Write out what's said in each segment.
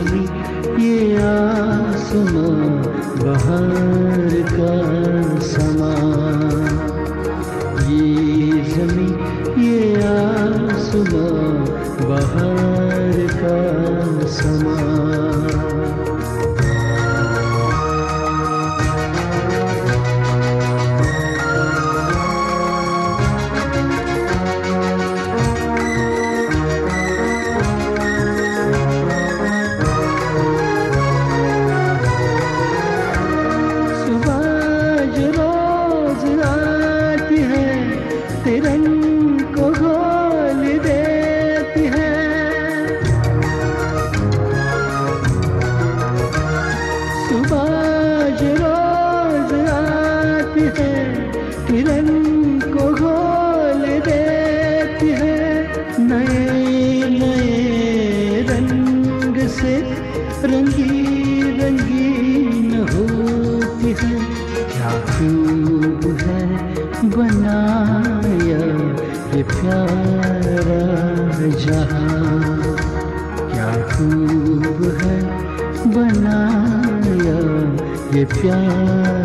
ये ये आसमां बाहर का समा। ये जमी ये आसमां बाहर का समा। तिरंग को खोल देती है नए नए रंग से। रंगी रंगीन होती है। क्या खूब है बनाया ये प्यारा जहाँ। क्या खूब है बनाया ये प्यारा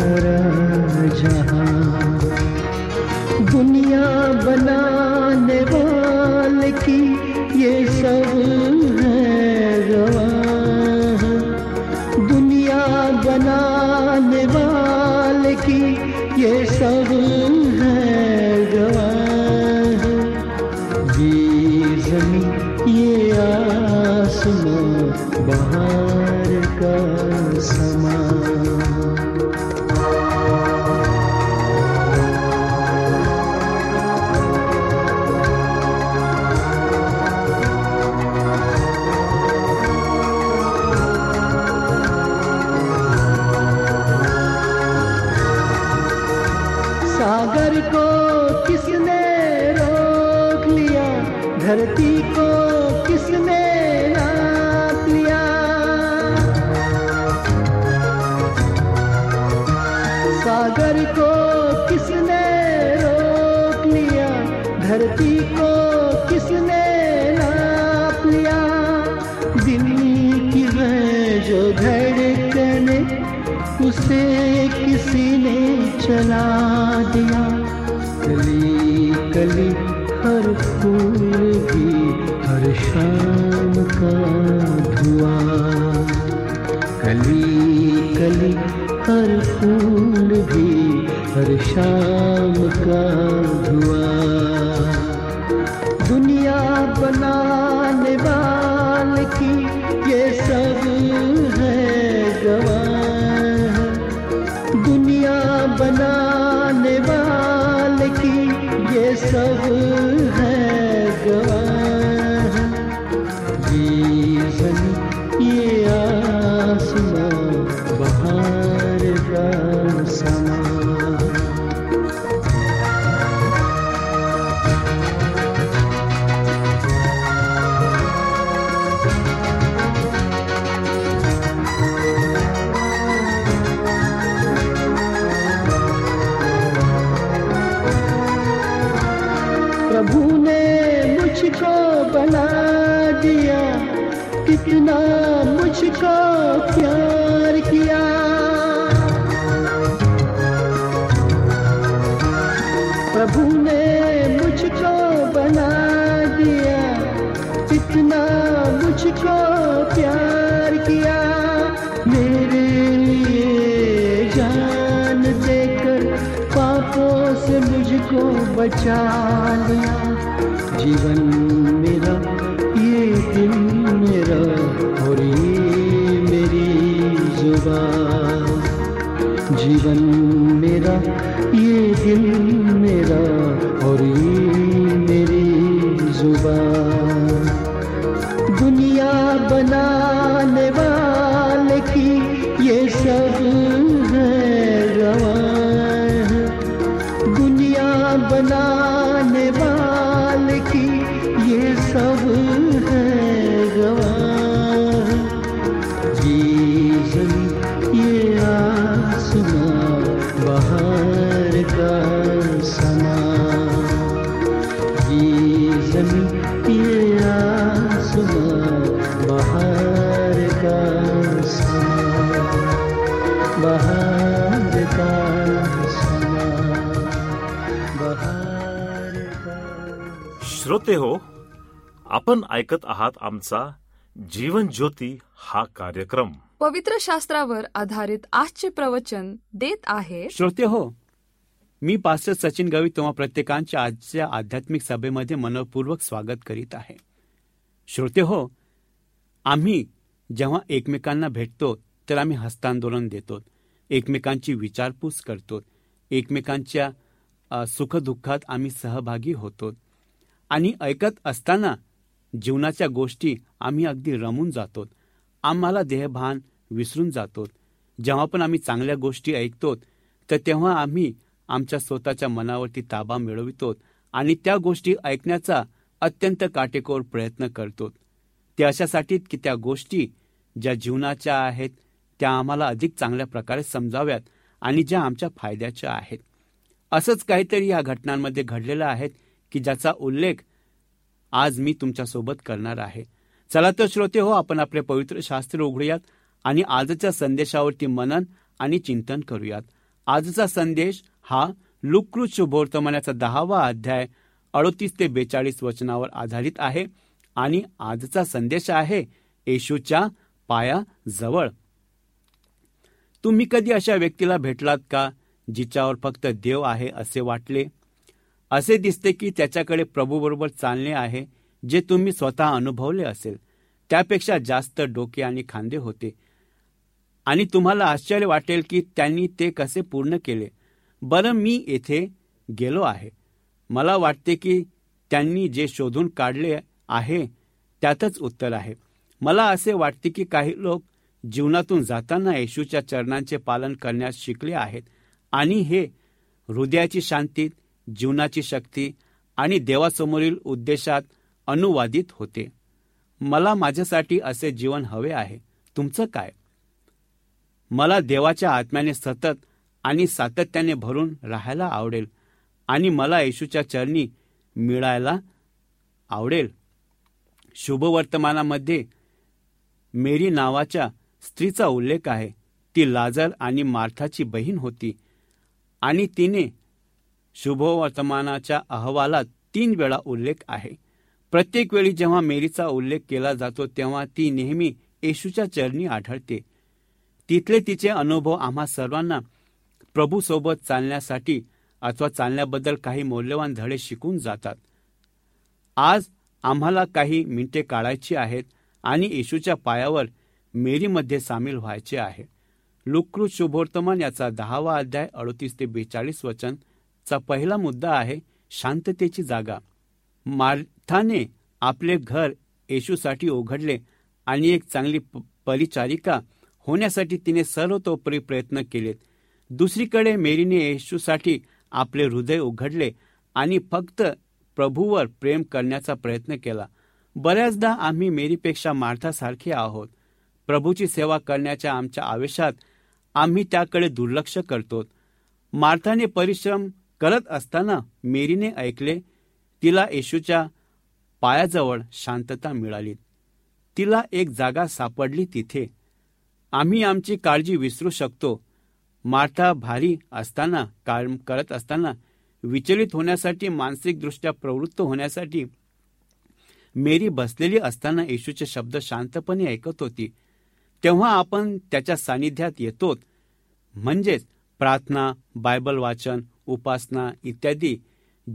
बना दिया, कितना मुझको प्यार किया। प्रभु ने मुझको बना दिया, कितना मुझको प्यार किया। मेरे लिए जान देकर पापों से मुझको बचा लिया। जीवन मेरा, ये दिल मेरा और ये मेरी ज़ुबान जीवन मेरा, ये दिल मेरा और ये मेरी ज़ुबान दुनिया बनाने वाले की ये सब श्रोते हो आपण ऐकत आहात आमचा जीवन ज्योती हा कार्यक्रम. पवित्र शास्त्रावर आधारित आजचे प्रवचन देत आहे. श्रोते हो मी पास्टर सचिन गवी तुम्हा प्रत्येकांच्या आजच्या आध्यात्मिक सभेमध्ये मनपूर्वक स्वागत करीत आहे. श्रोते हो आम्ही जेव्हा एकमेकांना भेटतो तर आम्ही हस्तांदोलन देतो एकमेकांची विचारपूस करतो एकमेकांच्या सुखदुःखात आम्ही सहभागी होतो आणि ऐकत असताना जीवनाच्या गोष्टी आम्ही अगदी रमून जातो आम्हाला देहभान विसरून जातो जेव्हा पण आम्ही चांगल्या गोष्टी ऐकतो तर तेव्हा आम्ही आमच्या स्वतःच्या मनावरती ताबा मिळवितो आणि त्या गोष्टी ऐकण्याचा अत्यंत काटेकोर प्रयत्न करतो ते अशासाठी की त्या गोष्टी ज्या जीवनाच्या आहेत त्या आम्हाला अधिक चांगल्या प्रकारे समजाव्यात आणि ज्या आमच्या फायद्याच्या आहेत. असंच काहीतरी या घटनांमध्ये घडलेलं आहे की ज्याचा उल्लेख आज मी तुमच्यासोबत करणार आहे. चला तर श्रोते हो आपण आपले पवित्र शास्त्र उघडूयात आणि आजच्या संदेशावरती मनन आणि चिंतन करूयात. आजचा संदेश हा लुकृत शुभवर्तमानाचा दहावा अध्याय अडोतीस ते बेचाळीस वचनावर आधारित आहे आणि आजचा संदेश आहे येशूच्या पायाजवळ. तुम्ही कधी अशा व्यक्तीला भेटलात का जिच्यावर फक्त देव आहे असे वाटले? असे दिसते की त्याच्याकडे प्रभूबरोबर चालणे आहे जे तुम्ही स्वतः अनुभवले असेल. त्यापेक्षा जास्त डोके आणि खांदे होते. आणि तुम्हाला आश्चर्य वाटेल की त्यांनी ते कसे पूर्ण केले. बरं मी येथे गेलो आहे. मला वाटते की त्यांनी जे शोधून काढले आहे त्यातच उत्तर आहे. मला असे वाटते की काही लोक जीवनातून जाताना येशूच्या चरणांचे पालन करण्यास शिकले आहेत. आणि हे हृदयाची शांती जीवनाची शक्ती आणि देवासमोरील उद्देशात अनुवादित होते. मला माझ्यासाठी असे जीवन हवे आहे. तुमचं काय? मला देवाच्या आत्म्याने सतत आणि सातत्याने भरून राहायला आवडेल आणि मला येशूच्या चरणी मिळायला आवडेल. शुभवर्तमानामध्ये मेरी नावाच्या स्त्रीचा उल्लेख आहे. ती लाजर आणि मार्थाची बहीण होती आणि तिने शुभवर्तमानाच्या अहवालात तीन वेळा उल्लेख आहे. प्रत्येक वेळी जेव्हा मेरीचा उल्लेख केला जातो तेव्हा ती नेहमी येशूच्या चरणी आढळते. तिथले तिचे अनुभव आम्हा सर्वांना प्रभूसोबत चालण्यासाठी अथवा चालण्याबद्दल काही मौल्यवान धडे शिकून जातात. आज आम्हाला काही मिनिटे काढायची आहेत आणि येशूच्या पायावर मेरीमध्ये सामील व्हायचे आहे. लुकृत शुभवर्तमान याचा दहावा अध्याय अडतीस ते बेचाळीस वचन चा पहिला मुद्दा आहे शांततेची जागा. मार्थाने आपले घर येशूसाठी उघडले आणि एक चांगली प- परिचारिका होण्यासाठी तिने सर्वतोपरी प्रयत्न केलेत. दुसरीकडे मेरीने येशूसाठी आपले हृदय उघडले आणि फक्त प्रभूवर प्रेम करण्याचा प्रयत्न केला. बऱ्याचदा आम्ही मेरीपेक्षा मार्थासारखे आहोत. प्रभूची सेवा करण्याच्या आमच्या आवेशात आम्ही त्याकडे दुर्लक्ष करतो मार्थाने परिश्रम करत असताना मेरीने ऐकले तिला येशूच्या पायाजवळ शांतता मिळाली. तिला एक जागा सापडली तिथे. आम्ही आमची काळजी विसरू शकतो. मार्था भारी असताना काम करत असताना विचलित होण्यासाठी मानसिकदृष्ट्या प्रवृत्त होण्यासाठी मेरी बसलेली असताना येशूचे शब्द शांतपणे ऐकत होती. तेव्हा आपण त्याच्या सानिध्यात येतो म्हणजेच प्रार्थना बायबल वाचन उपासना इत्यादी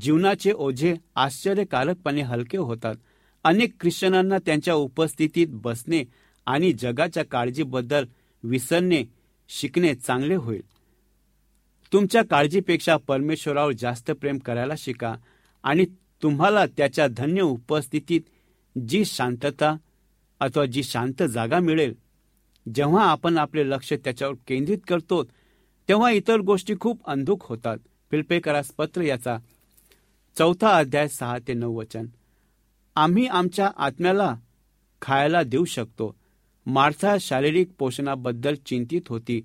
जीवनाचे ओझे आश्चर्यकारकपणे हलके होतात. अनेक ख्रिश्चनांना त्यांच्या उपस्थितीत बसणे आणि जगाच्या काळजीबद्दल विसरणे शिकणे चांगले होईल. तुमच्या काळजीपेक्षा परमेश्वरावर जास्त प्रेम करायला शिका आणि तुम्हाला त्याच्या धन्य उपस्थितीत जी शांतता अथवा जी शांत जागा मिळेल जेव्हा आपण आपले लक्ष त्याच्यावर केंद्रित करतो तेव्हा इतर गोष्टी खूप अंधुक होतात. फिल्पेकरास पत्र याचा चौथा अध्याय सहा ते नऊ वचन. आम्ही आमच्या आत्म्याला खायला देऊ शकतो. मार्था शारीरिक पोषणाबद्दल चिंतित होती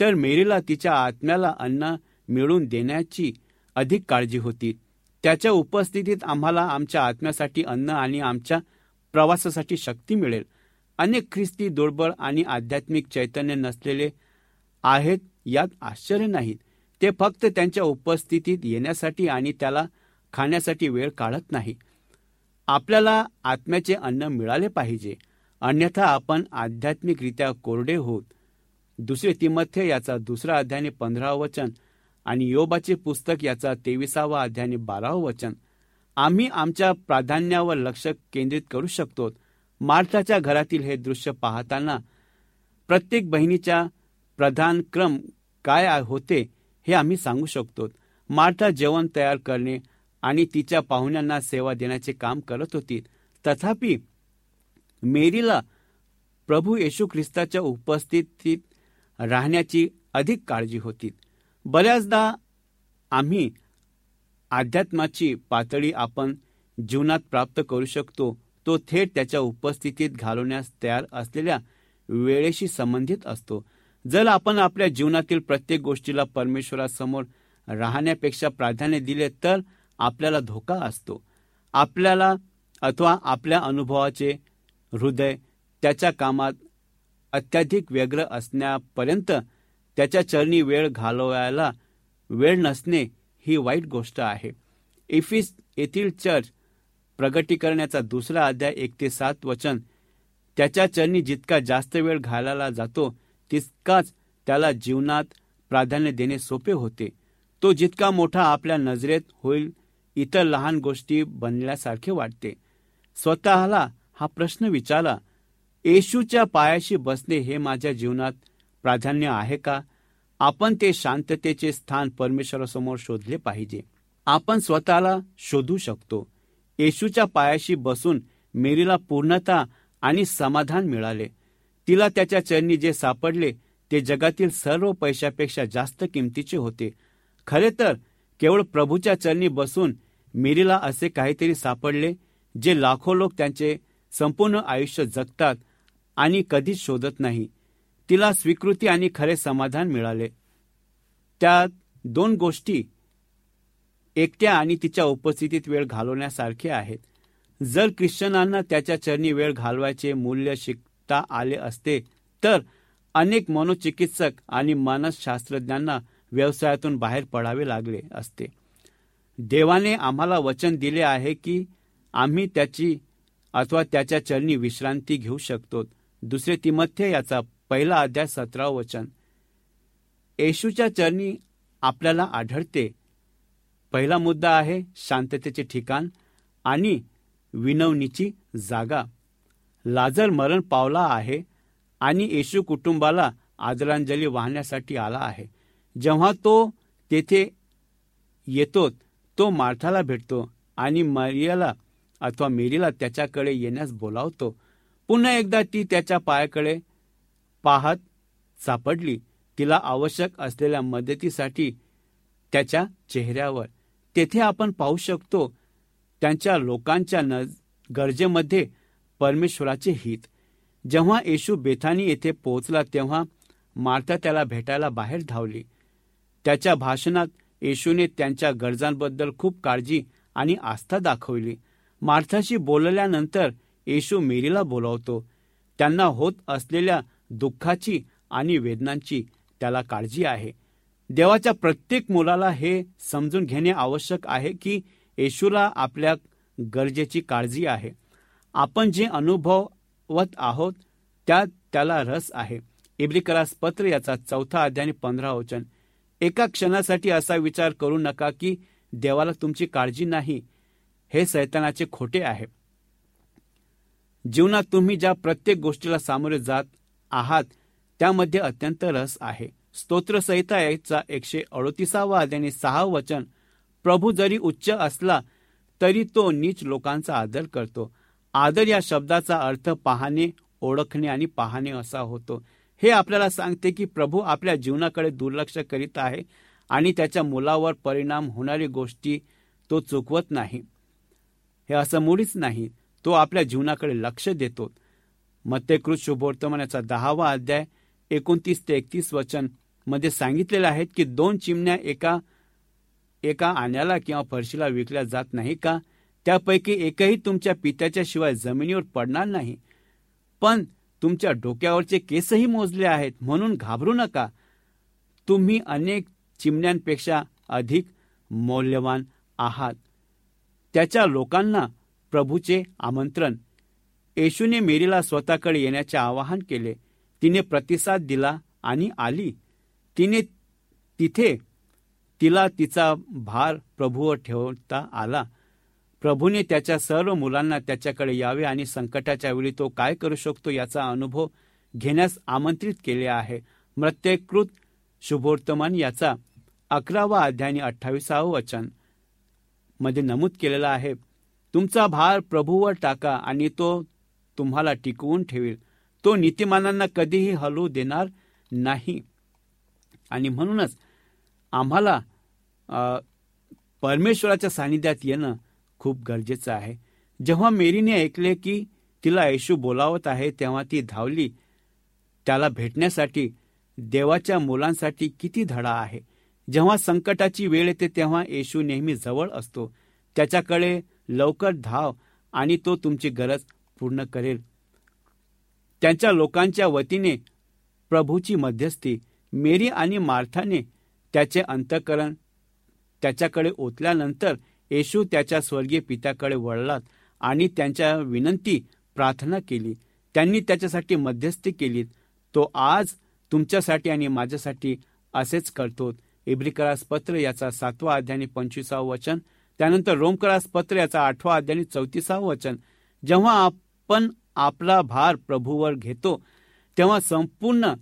तर मेरीला तिच्या आत्म्याला अन्न मिळवून देण्याची अधिक काळजी होती. त्याच्या उपस्थितीत आम्हाला आमच्या आत्म्यासाठी अन्न आणि आमच्या प्रवासासाठी शक्ती मिळेल. अनेक ख्रिस्ती दुर्बळ आणि आध्यात्मिक चैतन्य नसलेले आहेत यात आश्चर्य नाहीत. ते फक्त त्यांच्या उपस्थितीत येण्यासाठी आणि त्याला खाण्यासाठी वेळ काढत नाही. आपल्याला आत्म्याचे अन्न मिळाले पाहिजे. अन्यथा आपण आध्यात्मिकरित्या कोरडे होत. दुसरे तिमथ्य याचा दुसरा अध्याने पंधरावं वचन आणि योबाचे पुस्तक याचा तेविसावा अध्याने बारावं वचन. आम्ही आमच्या प्राधान्यावर लक्ष केंद्रित करू शकतो. मार्थाच्या घरातील हे दृश्य पाहताना प्रत्येक बहिणीच्या प्रधान क्रम काय होते? हे आम्ही सांगू शकतो. मार्था जेवण तयार करणे आणि तिच्या पाहुण्यांना सेवा देण्याचे काम करत होती. तथापि मेरीला प्रभू येशू ख्रिस्ताच्या उपस्थितीत राहण्याची अधिक काळजी होती. बऱ्याचदा आम्ही अध्यात्माची पातळी आपण जीवनात प्राप्त करू शकतो. तो थेट त्याच्या उपस्थितीत घालवण्यास तयार असलेल्या वेळेशी संबंधित असतो. जर आपण आपल्या जीवनातील प्रत्येक गोष्टीला परमेश्वरासमोर राहण्यापेक्षा प्राधान्य दिले तर आपल्याला धोका असतो. आपल्याला अथवा आपल्या अनुभवाचे हृदय त्याच्या कामात अत्याधिक व्यग्र असण्यापर्यंत त्याच्या चरणी वेळ घालवायला वेळ नसणे ही वाईट गोष्ट आहे. इफिस येथील चर्च प्रगटीकरणाचा दुसरा अध्याय एक ते सात वचन त्याच्या चरणी जितका जास्त वेळ घालायला जातो तितकाच त्याला जीवनात प्राधान्य देणे सोपे होते. तो जितका मोठा आपल्या नजरेत होईल इतर लहान गोष्टी बनल्यासारखे वाटते. स्वतःला हा प्रश्न विचारा येशूच्या पायाशी बसणे हे माझ्या जीवनात प्राधान्य आहे का? आपण ते शांततेचे स्थान परमेश्वरासमोर शोधले पाहिजे. आपण स्वतःला शोधू शकतो. येशूच्या पायाशी बसून मेरीला पूर्णता आणि समाधान मिळाले. तिला त्याच्या चरणी जे सापडले ते जगातील सर्व पैशापेक्षा जास्त किमतीचे होते. खरे तर केवळ प्रभूच्या चरणी बसून मिरीला असे काहीतरी सापडले जे लाखो लोक त्यांचे संपूर्ण आयुष्य जगतात आणि कधीच शोधत नाही. तिला स्वीकृती आणि खरे समाधान मिळाले. त्या दोन गोष्टी एकट्या आणि तिच्या उपस्थितीत वेळ घालवण्यासारखे आहेत. जर ख्रिश्चनांना त्याच्या चरणी वेळ घालवायचे मूल्य शिक शिकता आले असते. तर अनेक मनोचिकित्सक आणि मानसशास्त्रज्ञांना व्यवसायातून बाहेर पडावे लागले असते. देवाने आम्हाला वचन दिले आहे की आम्ही त्याची अथवा त्याच्या चरणी विश्रांती घेऊ शकतो. दुसरे तिमथ्य याचा पहिला अध्याय सतरा वचन. येशूच्या चरणी आपल्याला आढळते. पहिला मुद्दा आहे शांततेचे ठिकाण आणि विनवणीची जागा. लाजर मरण पावला आहे आणि येशू कुटुंबाला आदरांजली वाहण्यासाठी आला आहे. जेव्हा तो तेथे येतो तो मार्थाला भेटतो आणि मरियाला अथवा मेरीला त्याच्याकडे येण्यास बोलावतो. पुन्हा एकदा ती त्याच्या पायाकडे पाहत सापडली. तिला आवश्यक असलेल्या मदतीसाठी त्याच्या चेहऱ्यावर. तेथे आपण पाहू शकतो त्यांच्या लोकांच्या न गरजेमध्ये परमेश्वराचे हित. जेव्हा येशू बेथानी येथे पोहोचला तेव्हा मार्था त्याला भेटायला बाहेर धावली. त्याच्या भाषणात येशूने त्यांच्या गरजांबद्दल खूप काळजी आणि आस्था दाखवली. मार्थाशी बोलल्यानंतर येशू मेरीला बोलावतो. त्यांना होत असलेल्या दुःखाची आणि वेदनांची त्याला काळजी आहे. देवाच्या प्रत्येक मुलाला हे समजून घेणे आवश्यक आहे की येशूला आपल्या गरजेची काळजी आहे. आपण जे अनुभवत आहोत त्यात त्याला रस आहे. इब्रिकरास पत्र याचा चौथा अध्याय पंधरा वचन. एका क्षणासाठी असा विचार करू नका की देवाला तुमची काळजी नाही. हे सैतानाचे खोटे आहे. जीवनात तुम्ही ज्या प्रत्येक गोष्टीला सामोरे जात आहात त्यामध्ये अत्यंत रस आहे. स्तोत्रसहिता याचा एकशे अडोतीसावा अध्याय सहा वचन. प्रभू जरी उच्च असला तरी तो नीच लोकांचा आदर करतो. आदर या शब्दाचा अर्थ पाहणे ओळखणे आणि पाहणे असा होतो. हे आपल्याला सांगते की प्रभू आपल्या जीवनाकडे दुर्लक्ष करीत आहे आणि त्याच्या मुलावर परिणाम होणारी गोष्टी तो चुकवत नाही. हे असं मुळीच नाही तो आपल्या जीवनाकडे लक्ष देतो. मत्यकृत शुभवर्तमानाचा दहावा अध्याय एकोणतीस ते एकतीस वचनमध्ये सांगितलेले आहेत की दोन चिमण्या एका एका आण्याला किंवा फरशीला विकल्या जात नाही का? त्यापैकी एकही तुमच्या पित्याच्या शिवाय जमिनीवर पडणार नाही. पण तुमच्या डोक्यावरचे केसही मोजले आहेत म्हणून घाबरू नका. तुम्ही अनेक चिमण्यांपेक्षा अधिक मौल्यवान आहात. त्याच्या लोकांना प्रभूचे आमंत्रण. येशूने मेरीला स्वतःकडे येण्याचे आवाहन केले. तिने प्रतिसाद दिला आणि आली. तिने तिथे तिला तिचा भार प्रभूवर ठेवता आला. प्रभूने त्याच्या सर्व मुलांना त्याच्याकडे यावे आणि संकटाच्या वेळी तो काय करू शकतो याचा अनुभव घेण्यास आमंत्रित केले आहे. मृत्यकृत शुभोर्तमान याचा अकरावा अध्याय अठ्ठावीसावं वचनमध्ये नमूद केलेला आहे. तुमचा भार प्रभूवर टाका आणि तो तुम्हाला टिकवून ठेवेल. तो नीतिमानांना कधीही हलवू देणार नाही. आणि म्हणूनच आम्हाला परमेश्वराच्या सानिध्यात येणं खूप गरजेचं आहे. जेव्हा मेरीने ऐकले की तिला येशू बोलावत आहे तेव्हा ती धावली. त्याला भेटण्यासाठी देवाच्या मुलांसाठी किती धडा आहे. जेव्हा संकटाची वेळ येते तेव्हा येशू नेहमी जवळ असतो. त्याच्याकडे लवकर धाव आणि तो तुमची गरज पूर्ण करेल. त्यांच्या लोकांच्या वतीने प्रभूची मध्यस्थी. मेरी आणि मार्थाने त्याचे अंतकरण त्याच्याकडे ओतल्यानंतर येशू त्याच्या स्वर्गीय पित्याकडे वळलात आणि त्यांच्या विनंती प्रार्थना केली. त्यांनी त्याच्यासाठी मध्यस्थी केली तो आज तुमच्यासाठी आणि माझ्यासाठी असेच करतो. इब्रिकरास पत्र याचा सातवा अध्याय पंचवीसावं वचन त्यानंतर रोमकरास पत्र याचा आठवा अध्याय चौतीसावं वचन. जेव्हा आपण आपला भार प्रभूवर घेतो तेव्हा संपूर्ण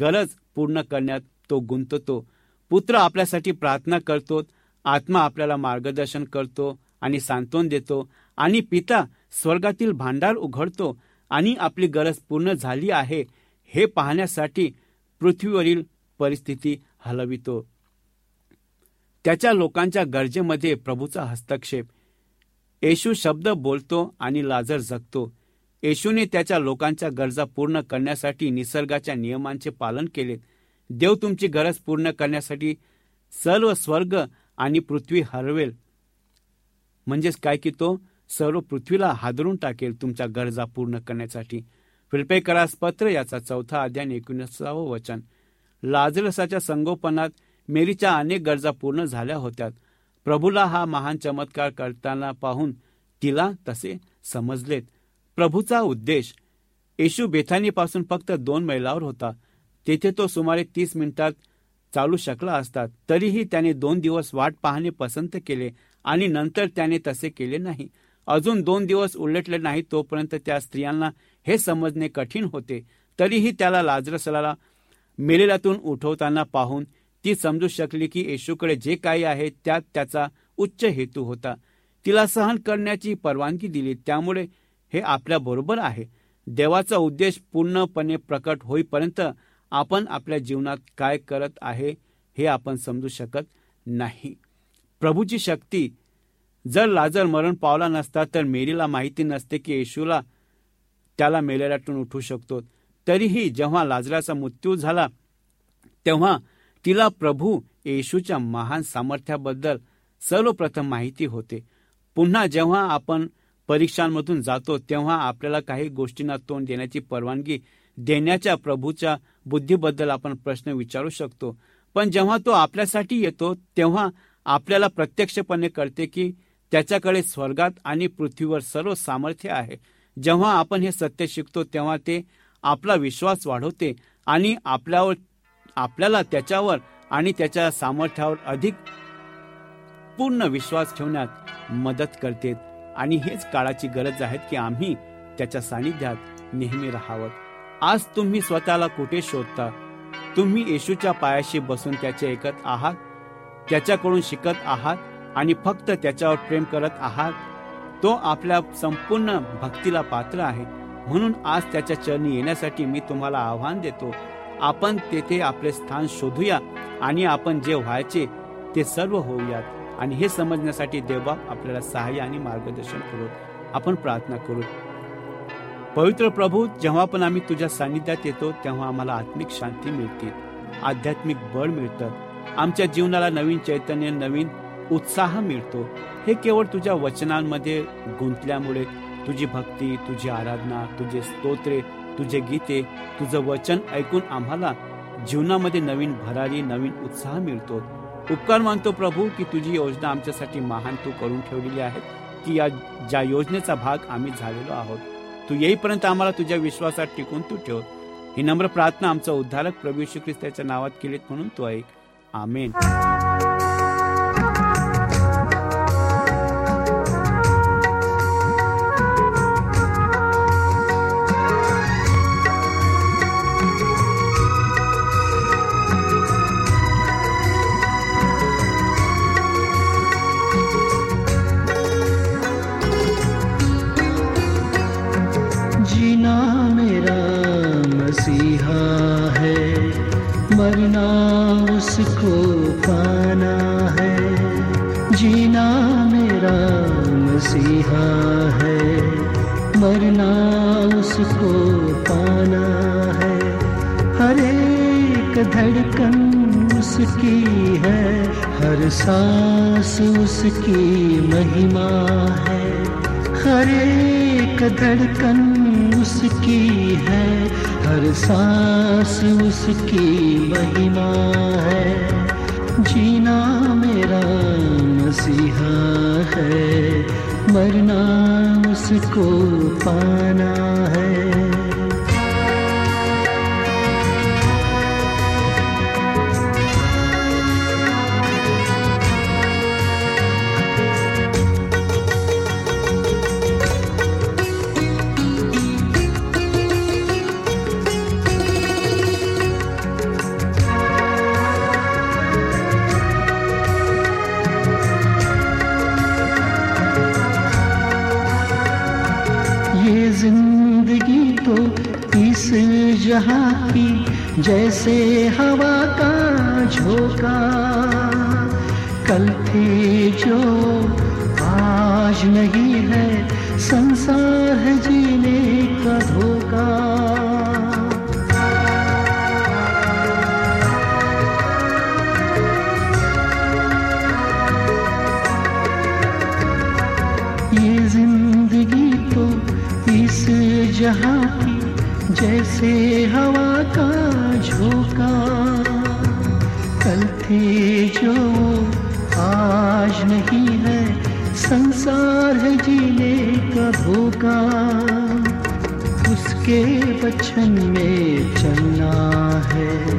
गरज पूर्ण करण्यात तो गुंततो. पुत्र आपल्यासाठी प्रार्थना करतो. आत्मा आपल्याला मार्गदर्शन करतो आणि सांत्वन देतो आणि पिता स्वर्गातील भांडार उघडतो आणि आपली गरज पूर्ण झाली आहे हे पाहण्यासाठी पृथ्वीवरील परिस्थिती हलवितो. त्याच्या लोकांच्या गरजेमध्ये प्रभूचा हस्तक्षेप. येशू शब्द बोलतो आणि लाजर जगतो. येशूने त्याच्या लोकांच्या गरजा पूर्ण करण्यासाठी निसर्गाच्या नियमांचे पालन केले. देव तुमची गरज पूर्ण करण्यासाठी सर्व स्वर्ग आणि पृथ्वी हरवेल. म्हणजेच काय की तो सर्व पृथ्वीला हादरून टाकेल तुमच्या गरजा पूर्ण करण्यासाठी. फिल्पेकरास पत्र याचा चौथा अध्याय एकोणीसावं वचन. लाजरसाच्या संगोपनात मेरीच्या अनेक गरजा पूर्ण झाल्या होत्या. प्रभूला हा महान चमत्कार करताना पाहून तिला तसे समजलेत. प्रभूचा उद्देश येशू बेथानीपासून फक्त दोन मैलावर होता. तेथे तो सुमारे तीस मिनिटात चालू शकला असता तरीही त्याने दोन दिवस वाट पाहणे पसंत केले आणि नंतर त्याने तसे केले नाही. अजून दोन दिवस उलटले नाही तोपर्यंत त्या स्त्रियांना हे समजणे कठीण होते. तरीही त्याला लाजरसला मेलेलातून उठवताना पाहून ती समजू शकली की येशूकडे जे काही आहे त्यात त्याचा उच्च हेतू होता. तिला सहन करण्याची परवानगी दिली. त्यामुळे हे आपल्या बरोबर आहे. देवाचा उद्देश पूर्णपणे प्रकट होईपर्यंत आपण आपल्या जीवनात काय करत आहे हे आपण समजू शकत नाही. प्रभूची शक्ती जर लाजर मरण पावला नसता तर मेरीला माहिती नसते की येशूला त्याला मेलेल्यातून उठू शकतो. तरीही जेव्हा लाजराचा मृत्यू झाला तेव्हा तिला प्रभू येशूच्या महान सामर्थ्याबद्दल सर्वप्रथम माहिती होते. पुन्हा जेव्हा आपण परीक्षांमधून जातो तेव्हा आपल्याला काही गोष्टींना तोंड देण्याची परवानगी देण्याच्या प्रभूच्या बुद्धीबद्दल आपण प्रश्न विचारू शकतो. पण जेव्हा तो आपल्यासाठी येतो तेव्हा आपल्याला प्रत्यक्षपणे कळते की त्याच्याकडे स्वर्गात आणि पृथ्वीवर सर्व सामर्थ्य आहे. जेव्हा आपण हे सत्य शिकतो तेव्हा ते आपला विश्वास वाढवते आणि आपल्यावर आपल्याला त्याच्यावर आणि त्याच्या सामर्थ्यावर अधिक पूर्ण विश्वास ठेवण्यात मदत करते. आणि हेच काळाची गरज आहे की आम्ही त्याच्या सानिध्यात नेहमी राहावं. आज तुम्ही स्वतःला कुठे शोधता? तुम्ही येशूच्या पायाशी बसून त्याचे ऐकत आहात? त्याच्याकडून शिकत आहात आणि फक्त त्याच्यावर प्रेम करत आहात? तो आपल्या संपूर्ण भक्तीला पात्र आहे. म्हणून आज त्याच्या चरणी येण्यासाठी मी तुम्हाला आव्हान देतो. आपण तेथे आपले स्थान शोधूया आणि आपण जे व्हायचे ते सर्व होऊयात. आणि हे समजण्यासाठी देवबाप आपल्याला सहाय्य आणि मार्गदर्शन करू. आपण प्रार्थना करू. पवित्र प्रभू जेव्हा पण आम्ही तुझ्या सानिध्यात येतो तेव्हा आम्हाला आत्मिक शांती मिळते. आध्यात्मिक बळ मिळतं. आमच्या जीवनाला नवीन चैतन्य नवीन उत्साह मिळतो. हे केवळ तुझ्या वचनांमध्ये गुंतल्यामुळे तुझी भक्ती तुझी आराधना तुझे स्तोत्रे तुझे गीते तुझं वचन ऐकून आम्हाला जीवनामध्ये नवीन भरारी नवीन उत्साह मिळतो. उपकार मानतो प्रभू की तुझी योजना आमच्यासाठी महान तू करून ठेवलेली आहे. की या ज्या योजनेचा भाग आम्ही झालेलो आहोत. तू येईपर्यंत आम्हाला तुझ्या विश्वासात टिकून तू ठेव. ही नम्र प्रार्थना आमचा उद्धारक प्रभू श्री ख्रिस्ताच्या नावात केलीत म्हणून तू ऐक. आमेन. पाना है, जीना मेरा मसीहा है, मरना उसको पाना है। हर एक धड़कन उसकी है, हर सांस उसकी महिमा है। हर एक धड़कन उसकी है, हर सांस उसकी महिमा है। जीना मेरा मसीहा है मरना उसको पाना है। जैसे हवा का झोंका, कल थे जो आज नहीं है, संसार है जीने का धोखा। ये ज़िंदगी तो इस जहाँ की, जैसे हवा संसार है जीने का धोखा उसके वचन में चलना है।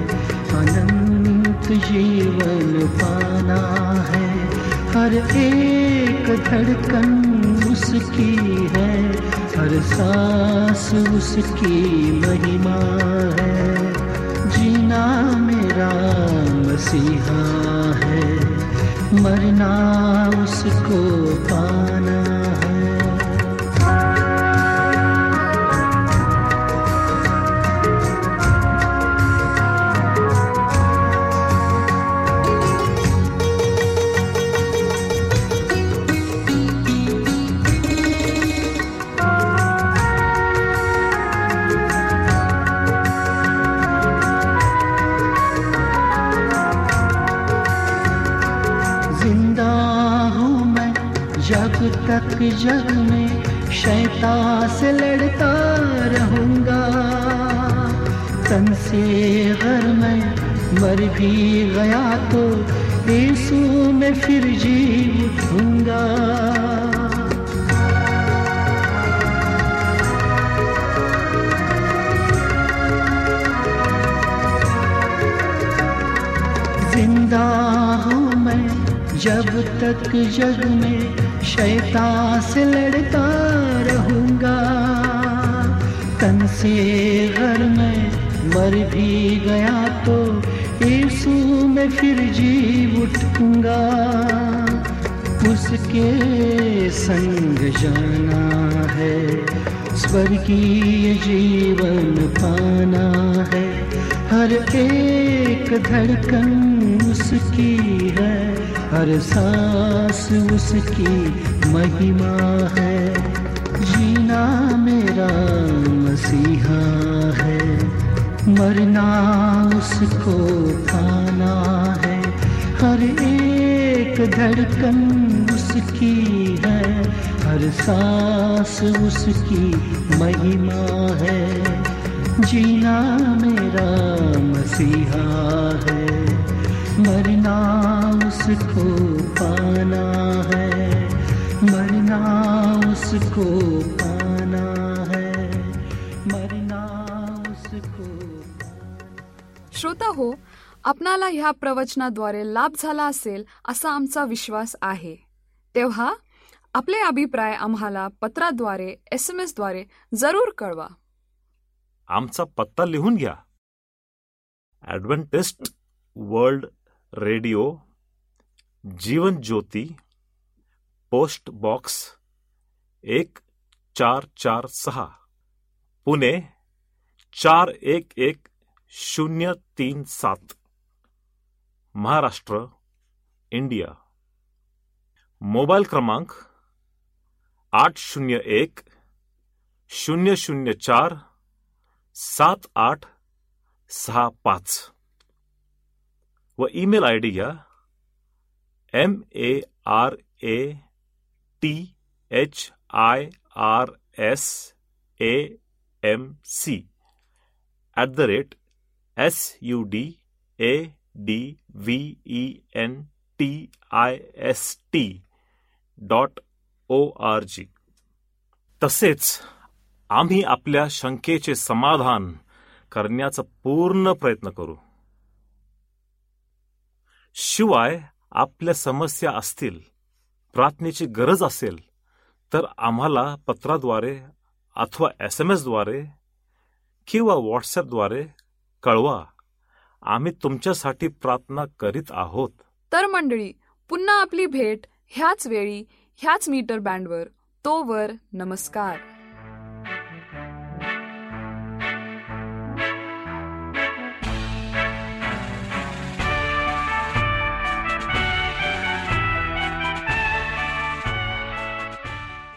अनंत जीवन पाना है। हर एक धड़कन उसकी है। हर सांस उसकी महिमा है। जीना मेरा मसीहा है। मरना उसको पाना। तक जग में शैता से लड़ता रहूँगा। तन से अगर मैं मर भी गया तो यीशु में फिर जी उठूँगा ज़िंदा हूँ मैं जब तक जग में शैतान से लड़ता रहूँगा। तन से घर में मर भी गया तो यीशु में फिर जी उठूँगा। उसके संग जाना है, स्वर्गीय जीवन पाना है। हर एक धड़कन उसकी है। हर सांस उसकी महिमा है। जीना मेरा मसीहा है। मरना उसको पाना है। हर एक धड़कन उसकी है। हर सांस उसकी महिमा है। जीना मेरा मसीहा है। मरना उसको पाना है। मरना उसको पाना है। मरना उसको श्रोता हो आपणाला ह्या प्रवचनाद्वारे लाभ झाला असेल असा आमचा विश्वास आहे. तेव्हा आपले अभिप्राय आम्हाला पत्राद्वारे एस एम एसद्वारे जरूर कळवा. आमचा पत्ता लिहून घ्या. Adventist World Radio Jeevan Jyoti post box एक चार चार सहा पुणे चार एक एक शून्य तीन सात महाराष्ट्र इंडिया. मोबाईल क्रमांक आठ शून्य एक शून्य शून्य चार सात आठ सहा पाच. व ईमेल आय डी घ्या M A R A T H I R S A M C at the rate S U D A D V E N T I S T dot O R G. तसेच आम्ही आपल्या शंकेचे समाधान करण्याचा पूर्ण प्रयत्न करू. शिवाय आपल्या समस्या असतील प्रार्थनेची गरज असेल तर आम्हाला पत्राद्वारे अथवा एस एम एसद्वारे किंवा व्हॉट्सॲपद्वारे कळवा. आम्ही तुमच्यासाठी प्रार्थना करीत आहोत. तर मंडळी पुन्हा आपली भेट ह्याच वेळी ह्याच मीटर बँडवर. तोवर नमस्कार.